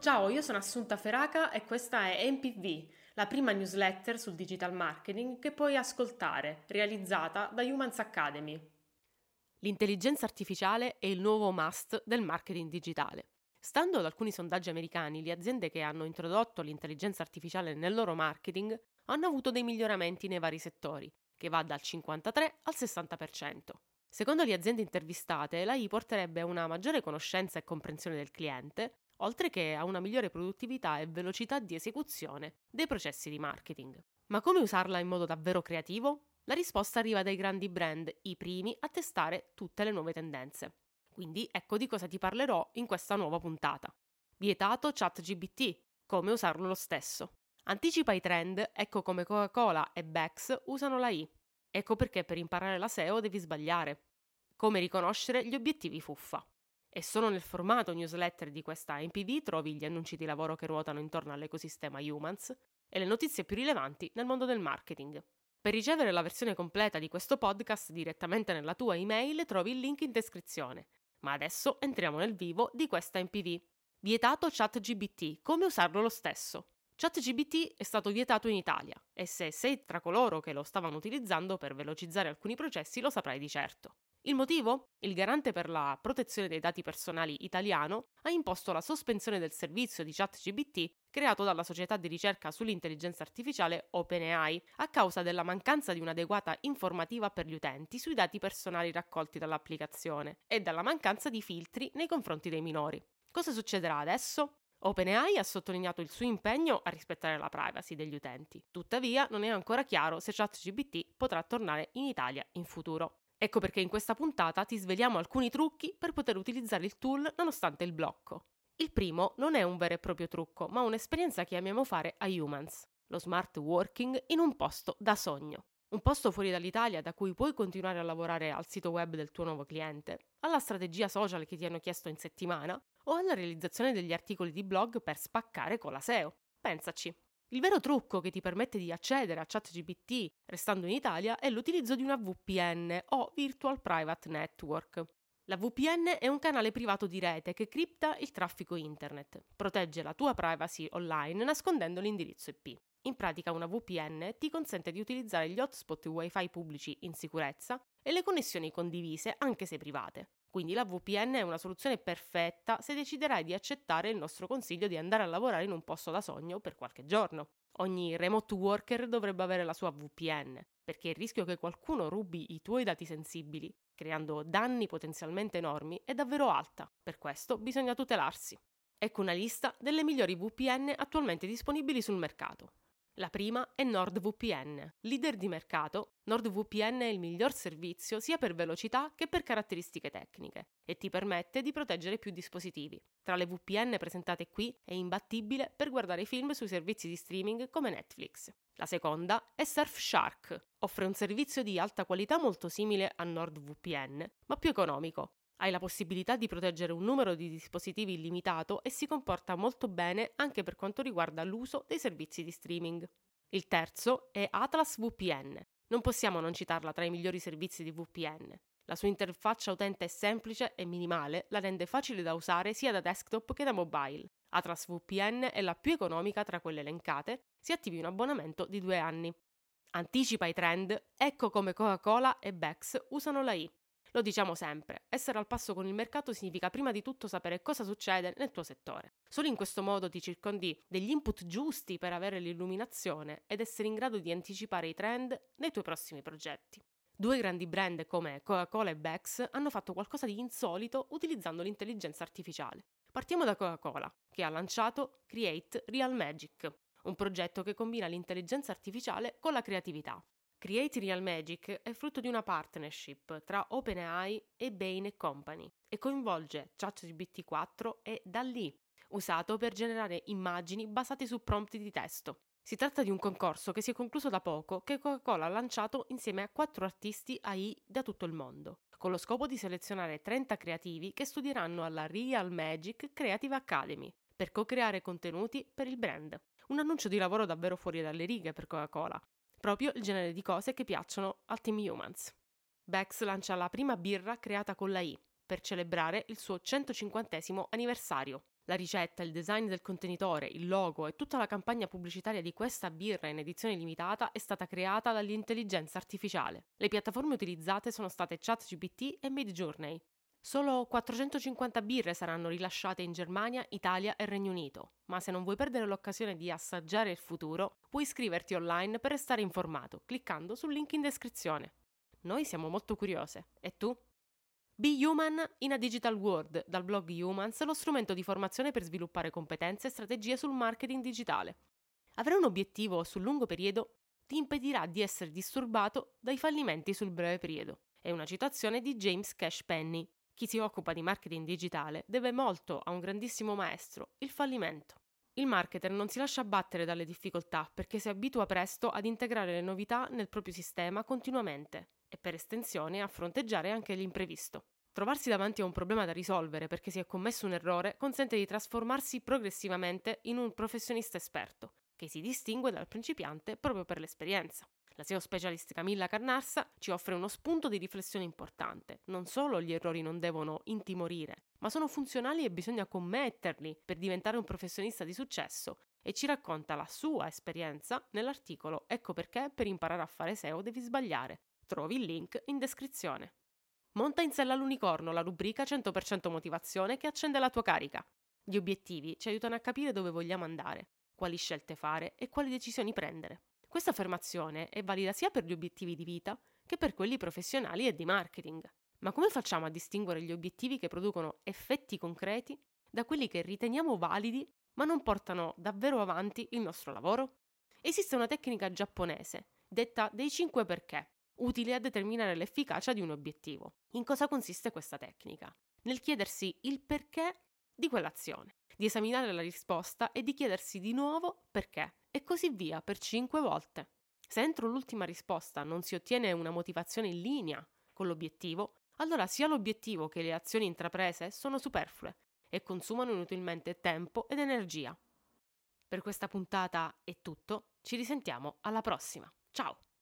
Ciao, io sono Assunta Feraca e questa è MPV, la prima newsletter sul digital marketing che puoi ascoltare, realizzata da Humans Academy. L'intelligenza artificiale è il nuovo must del marketing digitale. Stando ad alcuni sondaggi americani, le aziende che hanno introdotto l'intelligenza artificiale nel loro marketing hanno avuto dei miglioramenti nei vari settori, che va dal 53 al 60%. Secondo le aziende intervistate, l'AI porterebbe a una maggiore conoscenza e comprensione del cliente, oltre che a una migliore produttività e velocità di esecuzione dei processi di marketing. Ma come usarla in modo davvero creativo? La risposta arriva dai grandi brand, i primi a testare tutte le nuove tendenze. Quindi ecco di cosa ti parlerò in questa nuova puntata. Vietato ChatGBT, come usarlo lo stesso. Anticipa i trend, ecco come Coca-Cola e Bex usano la I. Ecco perché per imparare la SEO devi sbagliare. Come riconoscere gli obiettivi fuffa. E solo nel formato newsletter di questa MPV trovi gli annunci di lavoro che ruotano intorno all'ecosistema Humans e le notizie più rilevanti nel mondo del marketing. Per ricevere la versione completa di questo podcast direttamente nella tua email trovi il link in descrizione. Ma adesso entriamo nel vivo di questa MPV. Vietato ChatGBT, come usarlo lo stesso? ChatGBT è stato vietato in Italia e se sei tra coloro che lo stavano utilizzando per velocizzare alcuni processi lo saprai di certo. Il motivo? Il garante per la protezione dei dati personali italiano ha imposto la sospensione del servizio di ChatGBT creato dalla società di ricerca sull'intelligenza artificiale OpenAI a causa della mancanza di un'adeguata informativa per gli utenti sui dati personali raccolti dall'applicazione e dalla mancanza di filtri nei confronti dei minori. Cosa succederà adesso? OpenAI ha sottolineato il suo impegno a rispettare la privacy degli utenti. Tuttavia, non è ancora chiaro se ChatGPT potrà tornare in Italia in futuro. Ecco perché in questa puntata ti sveliamo alcuni trucchi per poter utilizzare il tool nonostante il blocco. Il primo non è un vero e proprio trucco, ma un'esperienza che amiamo fare a Humans, lo smart working in un posto da sogno. Un posto fuori dall'Italia da cui puoi continuare a lavorare al sito web del tuo nuovo cliente, alla strategia social che ti hanno chiesto in settimana o alla realizzazione degli articoli di blog per spaccare con la SEO. Pensaci. Il vero trucco che ti permette di accedere a ChatGPT restando in Italia è l'utilizzo di una VPN o Virtual Private Network. La VPN è un canale privato di rete che cripta il traffico internet, protegge la tua privacy online nascondendo l'indirizzo IP. In pratica una VPN ti consente di utilizzare gli hotspot wifi pubblici in sicurezza e le connessioni condivise anche se private. Quindi la VPN è una soluzione perfetta se deciderai di accettare il nostro consiglio di andare a lavorare in un posto da sogno per qualche giorno. Ogni remote worker dovrebbe avere la sua VPN, perché il rischio che qualcuno rubi i tuoi dati sensibili creando danni potenzialmente enormi, è davvero alta. Per questo bisogna tutelarsi. Ecco una lista delle migliori VPN attualmente disponibili sul mercato. La prima è NordVPN. Leader di mercato, NordVPN è il miglior servizio sia per velocità che per caratteristiche tecniche e ti permette di proteggere più dispositivi. Tra le VPN presentate qui è imbattibile per guardare film sui servizi di streaming come Netflix. La seconda è Surfshark. Offre un servizio di alta qualità molto simile a NordVPN, ma più economico. Hai la possibilità di proteggere un numero di dispositivi illimitato e si comporta molto bene anche per quanto riguarda l'uso dei servizi di streaming. Il terzo è Atlas VPN. Non possiamo non citarla tra i migliori servizi di VPN. La sua interfaccia utente è semplice e minimale, la rende facile da usare sia da desktop che da mobile. Atlas VPN è la più economica tra quelle elencate si attivi un abbonamento di due anni. Anticipa i trend, ecco come Coca-Cola e Bex usano la I. Lo diciamo sempre, essere al passo con il mercato significa prima di tutto sapere cosa succede nel tuo settore. Solo in questo modo ti circondi degli input giusti per avere l'illuminazione ed essere in grado di anticipare i trend nei tuoi prossimi progetti. Due grandi brand come Coca-Cola e Bex hanno fatto qualcosa di insolito utilizzando l'intelligenza artificiale. Partiamo da Coca-Cola, che ha lanciato Create Real Magic, un progetto che combina l'intelligenza artificiale con la creatività. Create Real Magic è frutto di una partnership tra OpenAI e Bain Company e coinvolge ChatGPT 4 e DALL-E, usato per generare immagini basate su prompt di testo. Si tratta di un concorso che si è concluso da poco che Coca-Cola ha lanciato insieme a quattro artisti AI da tutto il mondo, con lo scopo di selezionare 30 creativi che studieranno alla Real Magic Creative Academy per co-creare contenuti per il brand. Un annuncio di lavoro davvero fuori dalle righe per Coca-Cola, proprio il genere di cose che piacciono al team Humans. Bex lancia la prima birra creata con la I per celebrare il suo 150 anniversario. La ricetta, il design del contenitore, il logo e tutta la campagna pubblicitaria di questa birra in edizione limitata è stata creata dall'intelligenza artificiale. Le piattaforme utilizzate sono state ChatGPT e Midjourney. Solo 450 birre saranno rilasciate in Germania, Italia e Regno Unito, ma se non vuoi perdere l'occasione di assaggiare il futuro, puoi iscriverti online per restare informato cliccando sul link in descrizione. Noi siamo molto curiose. E tu? Be Human in a Digital World, dal blog Humans, lo strumento di formazione per sviluppare competenze e strategie sul marketing digitale. Avere un obiettivo sul lungo periodo ti impedirà di essere disturbato dai fallimenti sul breve periodo. È una citazione di James Cash Penny. Chi si occupa di marketing digitale deve molto a un grandissimo maestro, il fallimento. Il marketer non si lascia battere dalle difficoltà perché si abitua presto ad integrare le novità nel proprio sistema continuamente e per estensione a fronteggiare anche l'imprevisto. Trovarsi davanti a un problema da risolvere perché si è commesso un errore consente di trasformarsi progressivamente in un professionista esperto, che si distingue dal principiante proprio per l'esperienza. La SEO specialist Camilla Carnarsa ci offre uno spunto di riflessione importante. Non solo gli errori non devono intimorire, ma sono funzionali e bisogna commetterli per diventare un professionista di successo e ci racconta la sua esperienza nell'articolo Ecco perché per imparare a fare SEO devi sbagliare, Trovi il link in descrizione. Monta in sella all'unicorno la rubrica 100% motivazione che accende la tua carica. Gli obiettivi ci aiutano a capire dove vogliamo andare, quali scelte fare e quali decisioni prendere. Questa affermazione è valida sia per gli obiettivi di vita che per quelli professionali e di marketing. Ma come facciamo a distinguere gli obiettivi che producono effetti concreti da quelli che riteniamo validi ma non portano davvero avanti il nostro lavoro? Esiste una tecnica giapponese, detta dei 5 perché, utile a determinare l'efficacia di un obiettivo. In cosa consiste questa tecnica? Nel chiedersi il perché di quell'azione, di esaminare la risposta e di chiedersi di nuovo perché, e così via per cinque volte. Se entro l'ultima risposta non si ottiene una motivazione in linea con l'obiettivo, allora sia l'obiettivo che le azioni intraprese sono superflue e consumano inutilmente tempo ed energia. Per questa puntata è tutto, ci risentiamo alla prossima. Ciao!